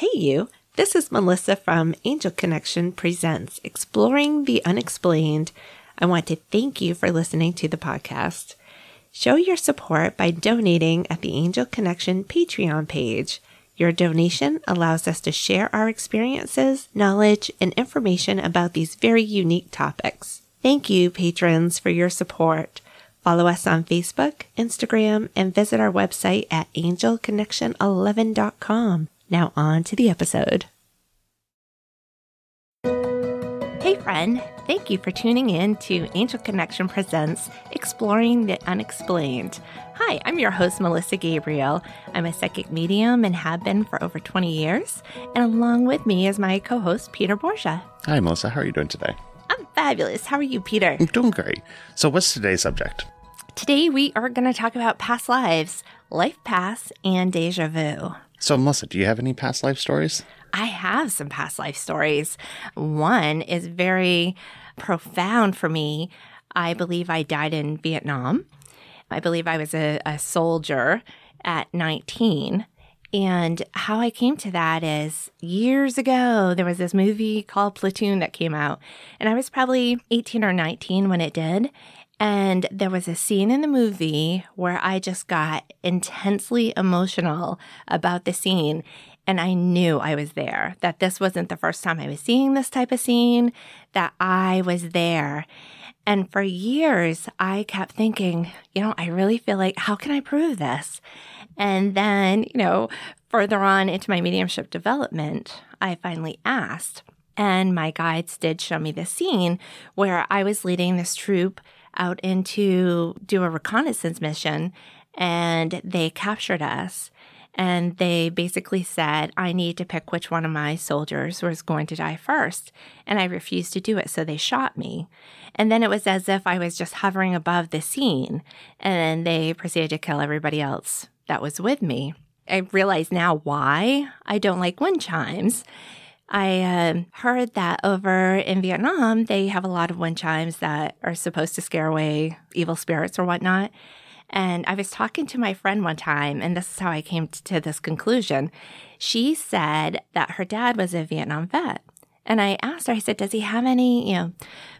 Hey, you. This is Melissa from Angel Connection Presents Exploring the Unexplained. I want to thank you for listening to the podcast. Show your support by donating at the Angel Connection Patreon page. Your donation allows us to share our experiences, knowledge, and information about these very unique topics. Thank you, patrons, for your support. Follow us on Facebook, Instagram, and visit our website at angelconnection11.com. Now, on to the episode. Hey, friend. Thank you for tuning in to Angel Connection Presents Exploring the Unexplained. Hi, I'm your host, Melissa Gabriel. I'm a psychic medium and have been for over 20 years. And along with me is my co host, Peter Borgia. Hi, Melissa. How are you doing today? I'm fabulous. How are you, Peter? I'm doing great. So, what's today's subject? Today, we are going to talk about past lives, life past, and deja vu. So, Melissa, do you have any past life stories? I have some past life stories. One is very profound for me. I believe I died in Vietnam. I believe I was a, a soldier at 19. And how I came to that is years ago, there was this movie called Platoon that came out. And I was probably 18 or 19 when it did. And there was a scene in the movie where I just got intensely emotional about the scene. And I knew I was there, that this wasn't the first time I was seeing this type of scene, that I was there. And for years, I kept thinking, you know, I really feel like, how can I prove this? And then, you know, further on into my mediumship development, I finally asked. And my guides did show me the scene where I was leading this troop out into do a reconnaissance mission and they captured us. And they basically said I need to pick which one of my soldiers was going to die first. And I refused to do it so they shot me. And then it was as if I was just hovering above the scene and they proceeded to kill everybody else that was with me. I realize now why I don't like wind chimes I uh, heard that over in Vietnam, they have a lot of wind chimes that are supposed to scare away evil spirits or whatnot. And I was talking to my friend one time, and this is how I came to this conclusion. She said that her dad was a Vietnam vet. And I asked her, I said, does he have any, you know,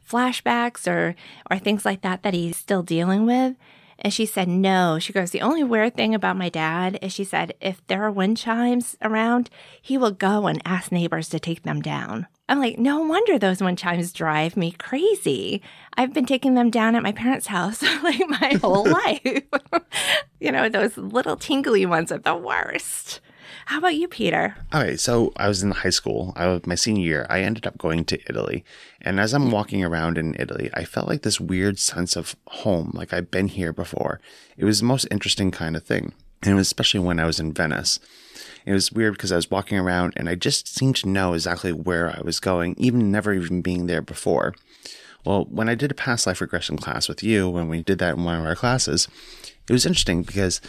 flashbacks or, or things like that that he's still dealing with? And she said, no. She goes, the only weird thing about my dad is she said, if there are wind chimes around, he will go and ask neighbors to take them down. I'm like, no wonder those wind chimes drive me crazy. I've been taking them down at my parents' house like my whole life. you know, those little tingly ones are the worst. How about you, Peter? All right. so I was in high school. I was my senior year. I ended up going to Italy, and as I'm walking around in Italy, I felt like this weird sense of home, like I've been here before. It was the most interesting kind of thing, and it was especially when I was in Venice. It was weird because I was walking around and I just seemed to know exactly where I was going, even never even being there before. Well, when I did a past life regression class with you, when we did that in one of our classes, it was interesting because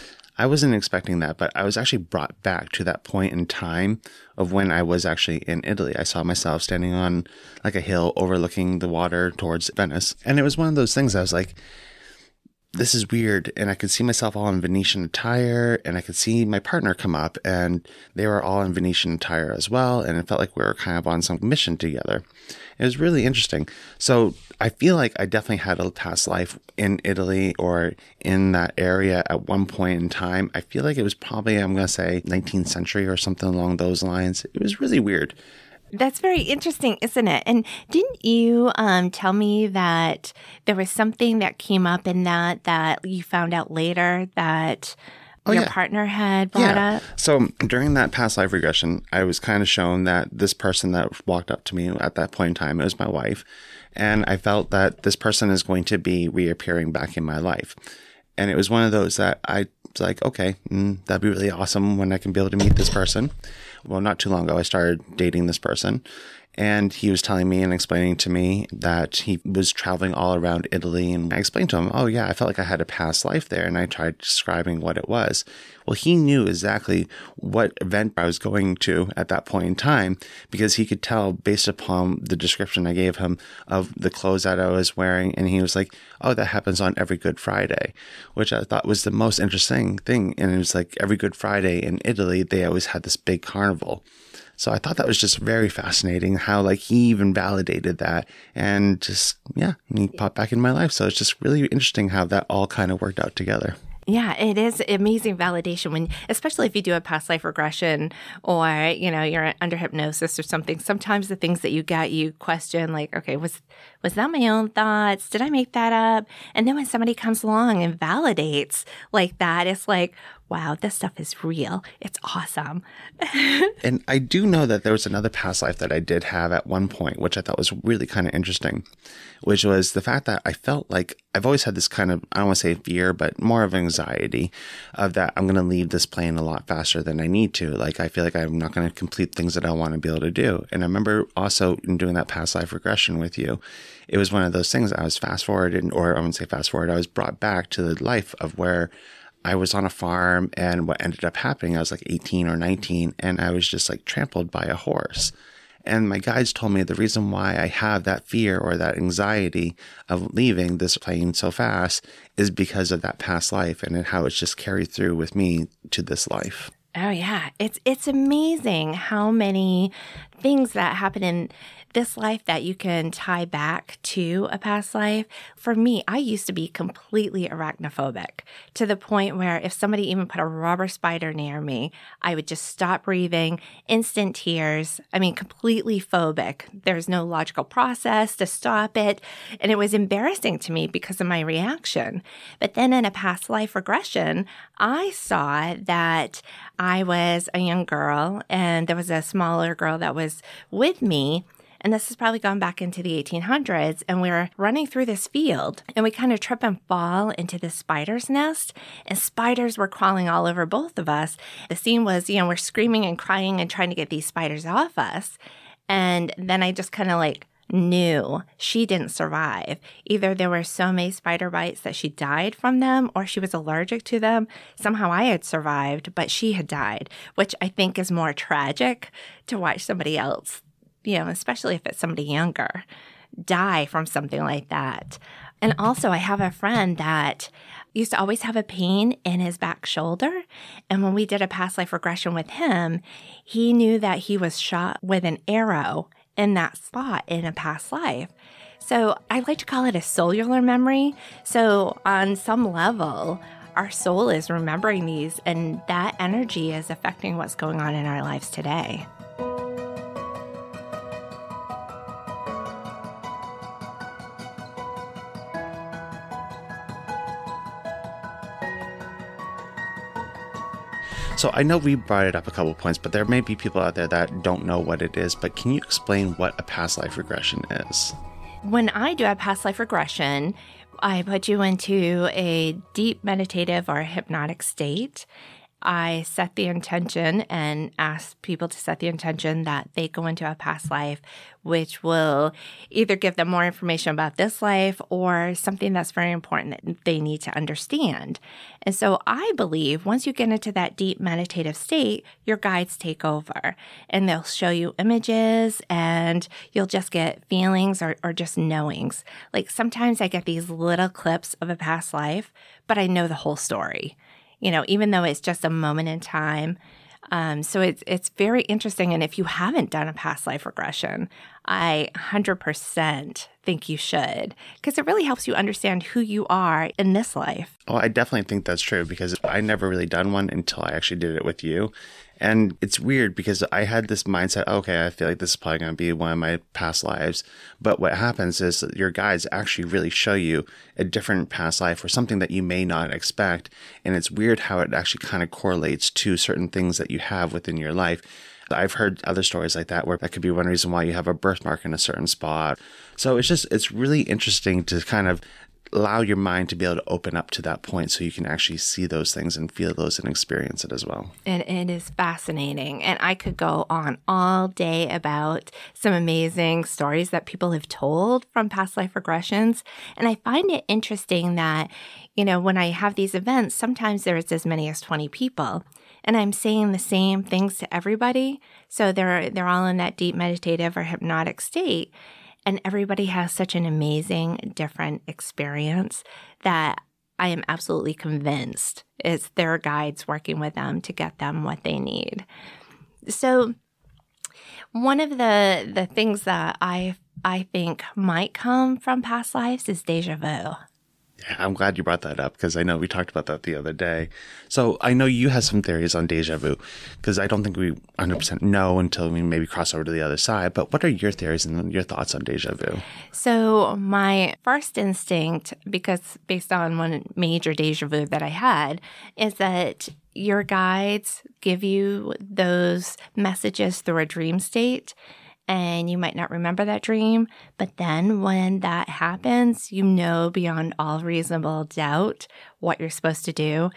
I wasn't expecting that, but I was actually brought back to that point in time of when I was actually in Italy. I saw myself standing on like a hill overlooking the water towards Venice. And it was one of those things I was like, this is weird. And I could see myself all in Venetian attire, and I could see my partner come up, and they were all in Venetian attire as well. And it felt like we were kind of on some mission together. It was really interesting. So I feel like I definitely had a past life in Italy or in that area at one point in time. I feel like it was probably, I'm going to say, 19th century or something along those lines. It was really weird. That's very interesting, isn't it? And didn't you um, tell me that there was something that came up in that that you found out later that oh, your yeah. partner had brought yeah. up? So during that past life regression, I was kind of shown that this person that walked up to me at that point in time, it was my wife. And I felt that this person is going to be reappearing back in my life. And it was one of those that I was like, okay, mm, that'd be really awesome when I can be able to meet this person well, not too long ago, I started dating this person. And he was telling me and explaining to me that he was traveling all around Italy. And I explained to him, oh, yeah, I felt like I had a past life there. And I tried describing what it was. Well, he knew exactly what event I was going to at that point in time because he could tell based upon the description I gave him of the clothes that I was wearing. And he was like, oh, that happens on every Good Friday, which I thought was the most interesting thing. And it was like every Good Friday in Italy, they always had this big carnival. So I thought that was just very fascinating how like he even validated that and just yeah, he popped back in my life. So it's just really interesting how that all kind of worked out together. Yeah, it is amazing validation when, especially if you do a past life regression or, you know, you're under hypnosis or something. Sometimes the things that you get, you question, like, okay, was, was that my own thoughts? Did I make that up? And then when somebody comes along and validates like that, it's like, wow, this stuff is real. It's awesome. and I do know that there was another past life that I did have at one point, which I thought was really kind of interesting, which was the fact that I felt like I've always had this kind of, I don't want to say fear, but more of anxiety of that I'm going to leave this plane a lot faster than I need to. Like, I feel like I'm not going to complete things that I want to be able to do. And I remember also in doing that past life regression with you, it was one of those things I was fast forwarded, or I wouldn't say fast forward, I was brought back to the life of where I was on a farm and what ended up happening, I was like 18 or 19 and I was just like trampled by a horse. And my guides told me the reason why I have that fear or that anxiety of leaving this plane so fast is because of that past life and how it's just carried through with me to this life. Oh yeah, it's it's amazing how many things that happen in this life that you can tie back to a past life. For me, I used to be completely arachnophobic to the point where if somebody even put a rubber spider near me, I would just stop breathing, instant tears. I mean, completely phobic. There's no logical process to stop it. And it was embarrassing to me because of my reaction. But then in a past life regression, I saw that I was a young girl and there was a smaller girl that was with me and this has probably gone back into the 1800s. And we are running through this field and we kind of trip and fall into this spider's nest. And spiders were crawling all over both of us. The scene was, you know, we're screaming and crying and trying to get these spiders off us. And then I just kind of like knew she didn't survive. Either there were so many spider bites that she died from them or she was allergic to them. Somehow I had survived, but she had died, which I think is more tragic to watch somebody else you know, especially if it's somebody younger, die from something like that. And also, I have a friend that used to always have a pain in his back shoulder. And when we did a past life regression with him, he knew that he was shot with an arrow in that spot in a past life. So I like to call it a cellular memory. So, on some level, our soul is remembering these, and that energy is affecting what's going on in our lives today. So I know we brought it up a couple points, but there may be people out there that don't know what it is. But can you explain what a past life regression is? When I do a past life regression, I put you into a deep meditative or hypnotic state. I set the intention and ask people to set the intention that they go into a past life, which will either give them more information about this life or something that's very important that they need to understand. And so I believe once you get into that deep meditative state, your guides take over and they'll show you images and you'll just get feelings or, or just knowings. Like sometimes I get these little clips of a past life, but I know the whole story you know, even though it's just a moment in time. Um, so it's it's very interesting. And if you haven't done a past life regression, I 100% think you should because it really helps you understand who you are in this life. Oh, I definitely think that's true because I never really done one until I actually did it with you. And it's weird because I had this mindset, okay, I feel like this is probably going to be one of my past lives. But what happens is your guides actually really show you a different past life or something that you may not expect. And it's weird how it actually kind of correlates to certain things that you have within your life. I've heard other stories like that where that could be one reason why you have a birthmark in a certain spot. So it's just, it's really interesting to kind of allow your mind to be able to open up to that point so you can actually see those things and feel those and experience it as well. And it is fascinating. And I could go on all day about some amazing stories that people have told from past life regressions. And I find it interesting that, you know, when I have these events, sometimes there's as many as 20 people and I'm saying the same things to everybody. So they're they're all in that deep meditative or hypnotic state. And everybody has such an amazing, different experience that I am absolutely convinced it's their guides working with them to get them what they need. So, one of the the things that I I think might come from past lives is deja vu. Yeah, I'm glad you brought that up because I know we talked about that the other day. So I know you have some theories on deja vu because I don't think we 100% know until we maybe cross over to the other side. But what are your theories and your thoughts on deja vu? So, my first instinct, because based on one major deja vu that I had, is that your guides give you those messages through a dream state and you might not remember that dream. But then when that happens, you know beyond all reasonable doubt what you're supposed to do.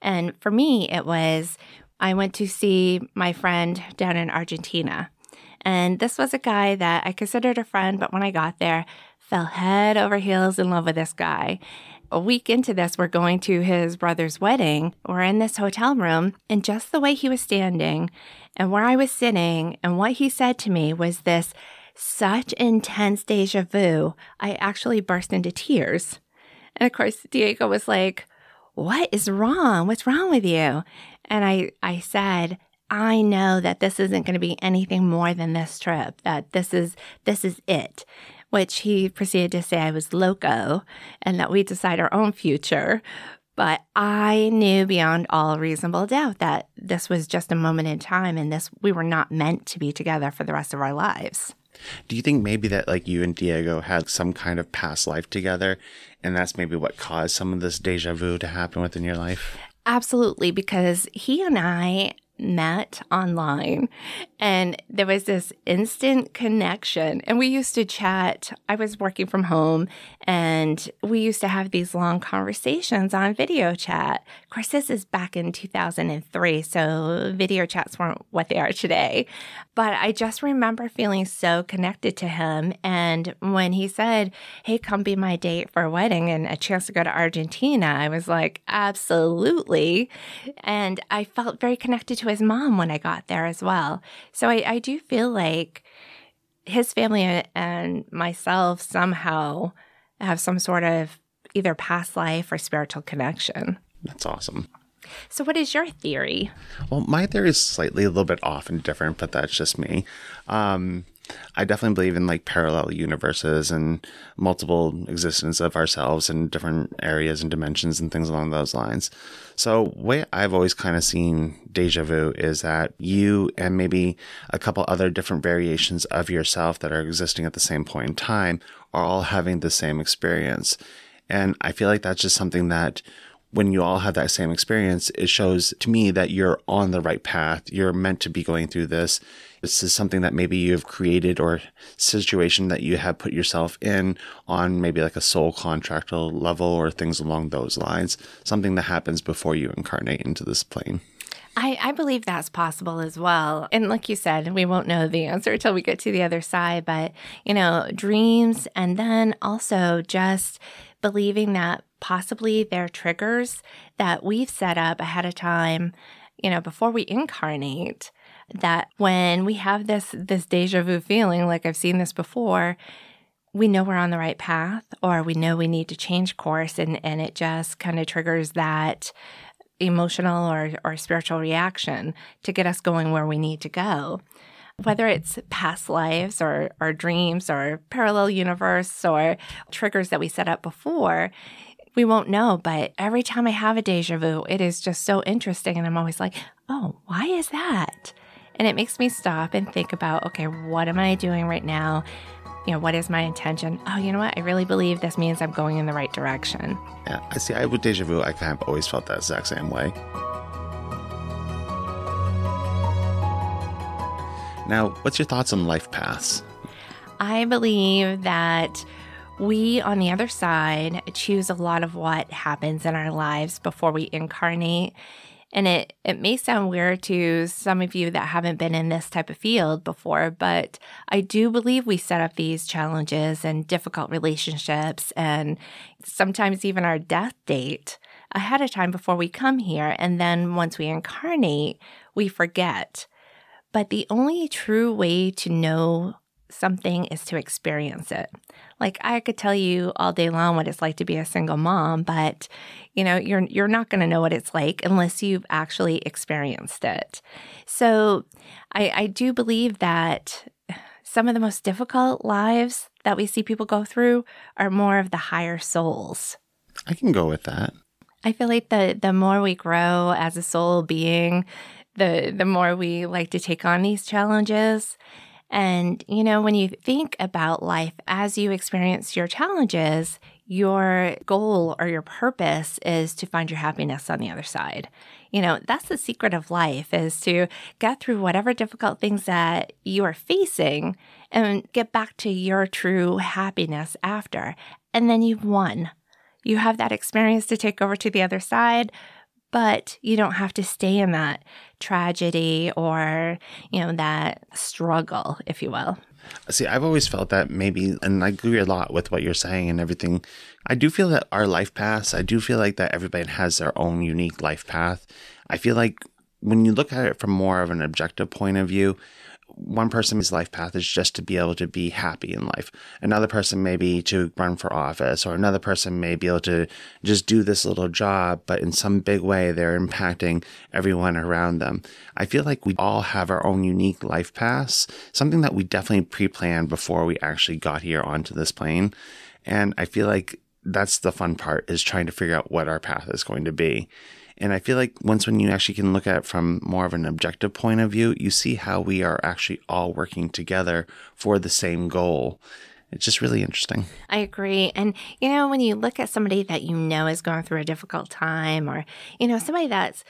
And for me, it was I went to see my friend down in Argentina. And this was a guy that I considered a friend, but when I got there, fell head over heels in love with this guy. A week into this, we're going to his brother's wedding. We're in this hotel room, and just the way he was standing and where I was sitting and what he said to me was this such intense deja vu. I actually burst into tears. And of course, Diego was like, What is wrong? What's wrong with you? And I, I said, I know that this isn't going to be anything more than this trip, that this is, this is it which he proceeded to say I was loco and that we decide our own future. But I knew beyond all reasonable doubt that this was just a moment in time and this we were not meant to be together for the rest of our lives. Do you think maybe that like you and Diego had some kind of past life together and that's maybe what caused some of this deja vu to happen within your life? Absolutely, because he and I met online and there was this instant connection. And we used to chat. I was working from home and we used to have these long conversations on video chat. Of course this is back in 2003 so video chats weren't what they are today. But i just remember feeling so connected to him. And when he said hey come be my date for a wedding and a chance to go to argentina i was like absolutely. And i felt very connected to his mom when I got there as well. So I, I do feel like his family and myself somehow have some sort of either past life or spiritual connection. That's awesome. So, what is your theory? Well, my theory is slightly a little bit off and different, but that's just me. Um, I definitely believe in like parallel universes and multiple existence of ourselves in different areas and dimensions and things along those lines. So, way I've always kind of seen deja vu is that you and maybe a couple other different variations of yourself that are existing at the same point in time are all having the same experience. And I feel like that's just something that when you all have that same experience, it shows to me that you're on the right path. You're meant to be going through this. This is something that maybe you've created or situation that you have put yourself in on maybe like a soul contractual level or things along those lines. Something that happens before you incarnate into this plane. I, I, believe that's possible as well. And like you said, we won't know the answer until we get to the other side. But, you know, dreams and then also just believing that possibly they're triggers that we've set up ahead of time, you know, before we incarnate that when we have this this deja vu feeling like I've seen this before, we know we're on the right path or we know we need to change course and and it just kind of triggers that emotional or, or spiritual reaction to get us going where we need to go. Whether it's past lives or, or dreams or parallel universe or triggers that we set up before, we won't know. But every time I have a deja vu, it is just so interesting. And I'm always like, oh, why is that? And it makes me stop and think about, okay, what am I doing right now? You know, what is my intention? Oh, you know what? I really believe this means I'm going in the right direction. Yeah, I see. I with deja vu, I kind of always felt that exact same way. Now, what's your thoughts on life paths? I believe that we on the other side choose a lot of what happens in our lives before we incarnate. And it, it may sound weird to some of you that haven't been in this type of field before, but I do believe we set up these challenges and difficult relationships and sometimes even our death date ahead of time before we come here. And then once we incarnate, we forget. But the only true way to know something is to experience it. Like I could tell you all day long what it's like to be a single mom, but you know, you're you're not going to know what it's like unless you've actually experienced it. So, I I do believe that some of the most difficult lives that we see people go through are more of the higher souls. I can go with that. I feel like the the more we grow as a soul being, the the more we like to take on these challenges and, you know, when you think about life as you experience your challenges, your goal or your purpose is to find your happiness on the other side. You know, that's the secret of life is to get through whatever difficult things that you are facing and get back to your true happiness after. And then you've won. You have that experience to take over to the other side, but you don't have to stay in that tragedy or, you know, that struggle, if you will. See, I've always felt that maybe, and I agree a lot with what you're saying and everything. I do feel that our life paths, I do feel like that everybody has their own unique life path. I feel like when you look at it from more of an objective point of view, one person's life path is just to be able to be happy in life. Another person may be to run for office, or another person may be able to just do this little job, but in some big way, they're impacting everyone around them. I feel like we all have our own unique life paths, something that we definitely pre planned before we actually got here onto this plane. And I feel like that's the fun part is trying to figure out what our path is going to be. And I feel like once when you actually can look at it from more of an objective point of view, you see how we are actually all working together for the same goal. It's just really interesting. I agree. And, you know, when you look at somebody that you know is going through a difficult time or, you know, somebody that's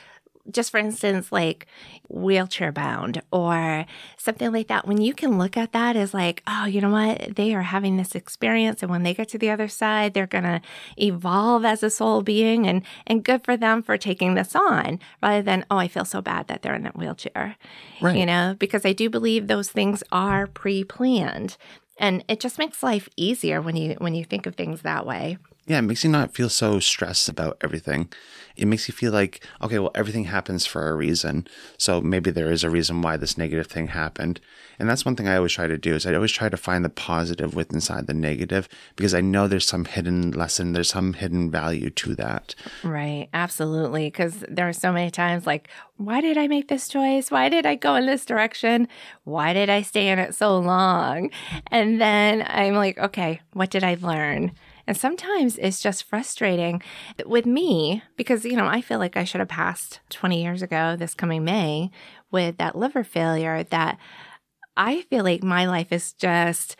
just for instance, like wheelchair bound or something like that, when you can look at that as like, oh, you know what? They are having this experience. And when they get to the other side, they're going to evolve as a soul being and, and good for them for taking this on rather than, oh, I feel so bad that they're in that wheelchair. Right. You know, because I do believe those things are pre planned. And it just makes life easier when you when you think of things that way. Yeah, it makes you not feel so stressed about everything. It makes you feel like, okay, well, everything happens for a reason. So maybe there is a reason why this negative thing happened. And that's one thing I always try to do is I always try to find the positive with inside the negative because I know there's some hidden lesson, there's some hidden value to that. Right. Absolutely. Because there are so many times like, why did I make this choice? Why did I go in this direction? Why did I stay in it so long? And then I'm like, okay, what did I learn? And sometimes it's just frustrating with me because, you know, I feel like I should have passed 20 years ago this coming May with that liver failure that I feel like my life is just,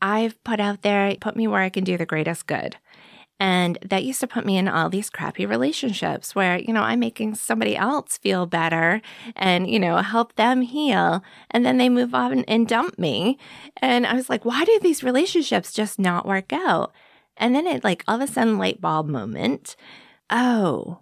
I've put out there, put me where I can do the greatest good. And that used to put me in all these crappy relationships where, you know, I'm making somebody else feel better and, you know, help them heal. And then they move on and dump me. And I was like, why do these relationships just not work out? And then it like all of a sudden light bulb moment. Oh,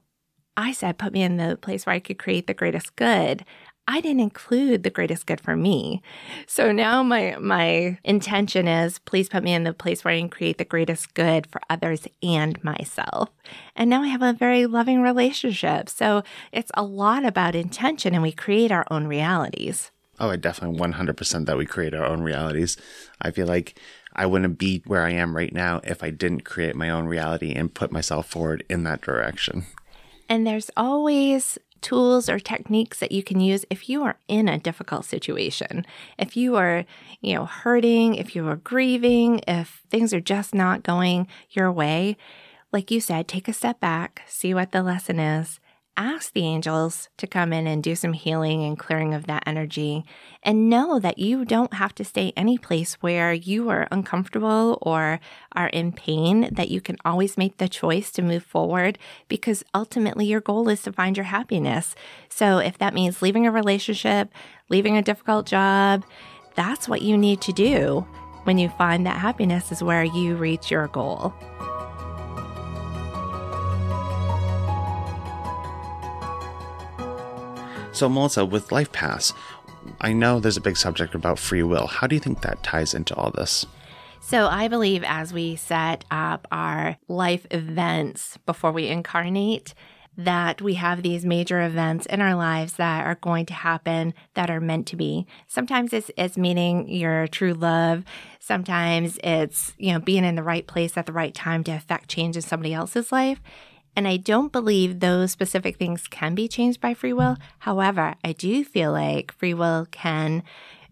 I said put me in the place where I could create the greatest good. I didn't include the greatest good for me. So now my my intention is please put me in the place where I can create the greatest good for others and myself. And now I have a very loving relationship. So it's a lot about intention and we create our own realities. Oh, I definitely 100% that we create our own realities. I feel like I wouldn't be where I am right now if I didn't create my own reality and put myself forward in that direction. And there's always tools or techniques that you can use if you are in a difficult situation. If you are, you know, hurting, if you are grieving, if things are just not going your way, like you said, take a step back, see what the lesson is, ask the angels to come in and do some healing and clearing of that energy. And know that you don't have to stay any place where you are uncomfortable or are in pain, that you can always make the choice to move forward because ultimately your goal is to find your happiness. So if that means leaving a relationship, leaving a difficult job, that's what you need to do when you find that happiness is where you reach your goal. So, Melissa, with Life Paths, I know there's a big subject about free will. How do you think that ties into all this? So, I believe as we set up our life events before we incarnate, that we have these major events in our lives that are going to happen that are meant to be. Sometimes it's, it's meeting your true love. Sometimes it's, you know, being in the right place at the right time to affect change in somebody else's life. And I don't believe those specific things can be changed by free will. However, I do feel like free will can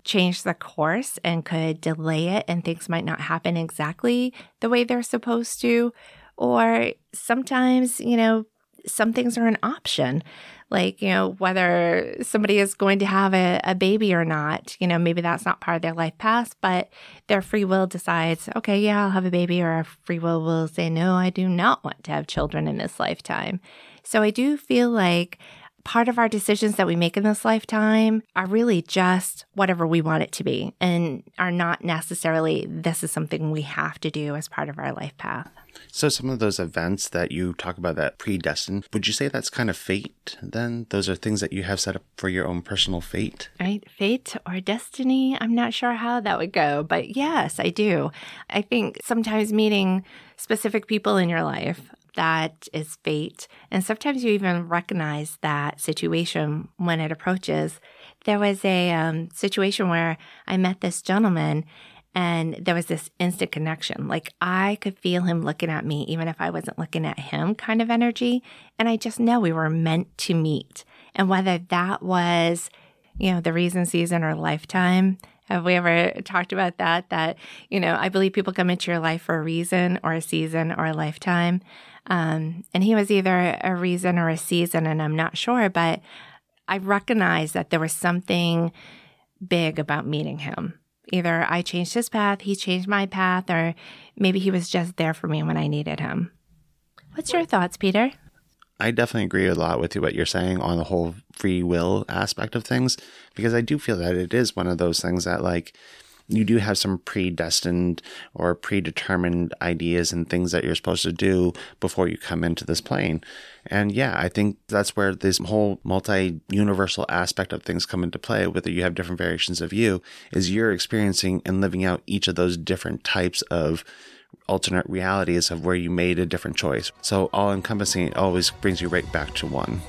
change the course and could delay it, and things might not happen exactly the way they're supposed to. Or sometimes, you know, some things are an option. Like you know whether somebody is going to have a, a baby or not you know maybe that's not part of their life path but their free will decides okay yeah i'll have a baby or our free will will say no i do not want to have children in this lifetime. So i do feel like part of our decisions that we make in this lifetime are really just whatever we want it to be and are not necessarily this is something we have to do as part of our life path. So, some of those events that you talk about that predestined, would you say that's kind of fate then? Those are things that you have set up for your own personal fate? Right. Fate or destiny. I'm not sure how that would go, but yes, I do. I think sometimes meeting specific people in your life that is fate. And sometimes you even recognize that situation when it approaches. There was a um, situation where I met this gentleman and there was this instant connection. Like I could feel him looking at me, even if I wasn't looking at him, kind of energy. And I just know we were meant to meet. And whether that was, you know, the reason season or lifetime, have we ever talked about that? That, you know, I believe people come into your life for a reason or a season or a lifetime. Um, and he was either a reason or a season, and I'm not sure, but I recognized that there was something big about meeting him. Either I changed his path, he changed my path, or maybe he was just there for me when I needed him. What's your thoughts, Peter? I definitely agree a lot with you what you're saying on the whole free will aspect of things because I do feel that it is one of those things that like you do have some predestined or predetermined ideas and things that you're supposed to do before you come into this plane. And yeah, I think that's where this whole multi universal aspect of things come into play, whether you have different variations of you, is you're experiencing and living out each of those different types of alternate realities of where you made a different choice. So all encompassing always brings you right back to one.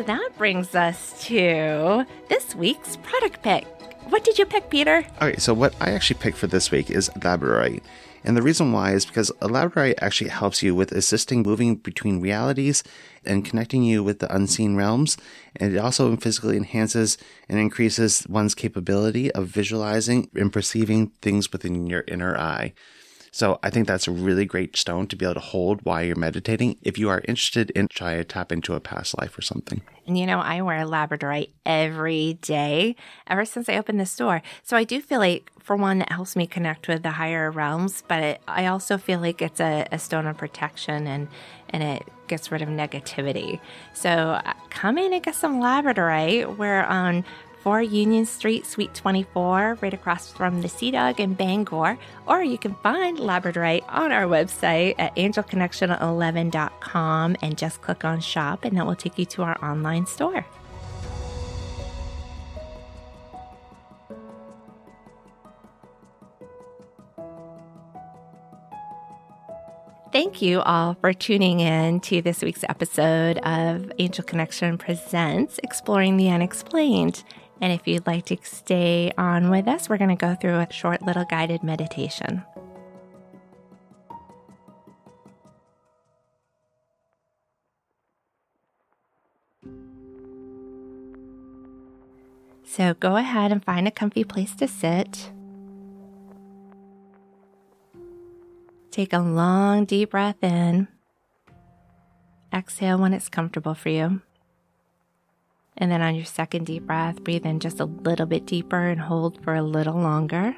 So that brings us to this week's product pick. What did you pick, Peter? Okay, so what I actually picked for this week is Labradorite. And the reason why is because a labradorite actually helps you with assisting moving between realities and connecting you with the unseen realms. And it also physically enhances and increases one's capability of visualizing and perceiving things within your inner eye. So I think that's a really great stone to be able to hold while you're meditating if you are interested in trying to tap into a past life or something. And you know, I wear labradorite every day ever since I opened the store. So I do feel like, for one, it helps me connect with the higher realms, but it, I also feel like it's a, a stone of protection and and it gets rid of negativity. So uh, come in and get some labradorite. We're on 4 Union Street, Suite 24, right across from the Sea Dog in Bangor. Or you can find Labradorite on our website at angelconnection11.com and just click on shop, and that will take you to our online store. Thank you all for tuning in to this week's episode of Angel Connection Presents Exploring the Unexplained. And if you'd like to stay on with us, we're going to go through a short little guided meditation. So go ahead and find a comfy place to sit. Take a long, deep breath in. Exhale when it's comfortable for you. And then on your second deep breath, breathe in just a little bit deeper and hold for a little longer.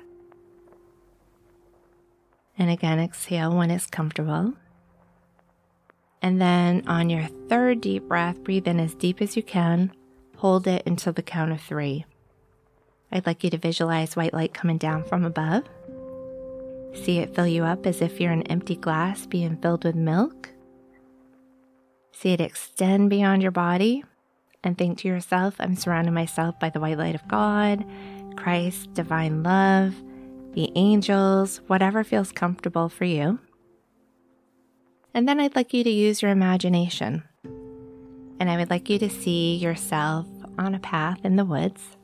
And again, exhale when it's comfortable. And then on your third deep breath, breathe in as deep as you can, hold it until the count of three. I'd like you to visualize white light coming down from above. See it fill you up as if you're an empty glass being filled with milk. See it extend beyond your body and think to yourself, I'm surrounding myself by the white light of God, Christ, divine love, the angels, whatever feels comfortable for you. And then I'd like you to use your imagination. And I would like you to see yourself on a path in the woods.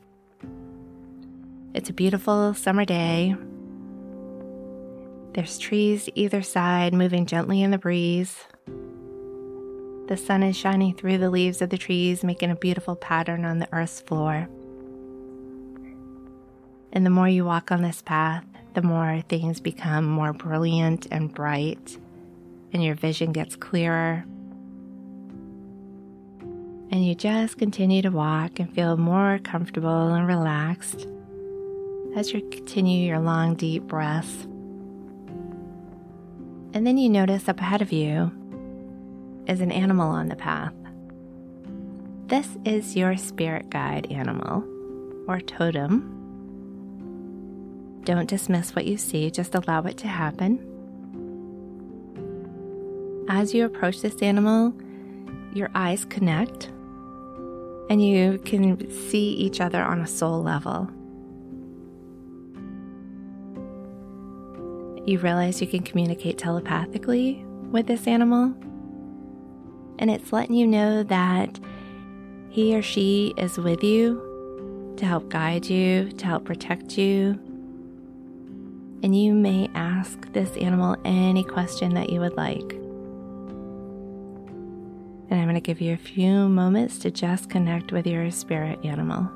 It's a beautiful summer day. There's trees either side moving gently in the breeze. The sun is shining through the leaves of the trees, making a beautiful pattern on the earth's floor. And the more you walk on this path, the more things become more brilliant and bright, and your vision gets clearer. And you just continue to walk and feel more comfortable and relaxed as you continue your long, deep breaths. And then you notice up ahead of you is an animal on the path. This is your spirit guide animal or totem. Don't dismiss what you see, just allow it to happen. As you approach this animal, your eyes connect and you can see each other on a soul level. You realize you can communicate telepathically with this animal and it's letting you know that he or she is with you to help guide you, to help protect you. And you may ask this animal any question that you would like. And I'm going to give you a few moments to just connect with your spirit animal.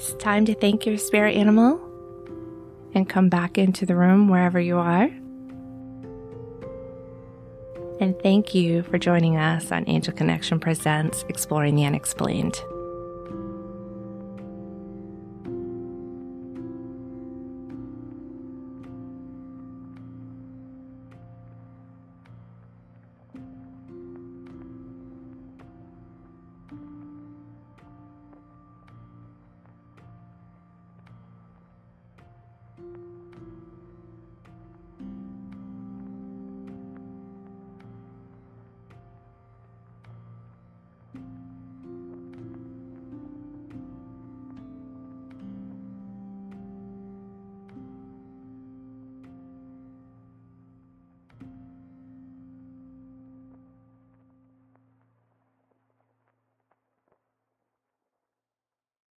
It's time to thank your spirit animal and come back into the room wherever you are. And thank you for joining us on Angel Connection Presents Exploring the Unexplained.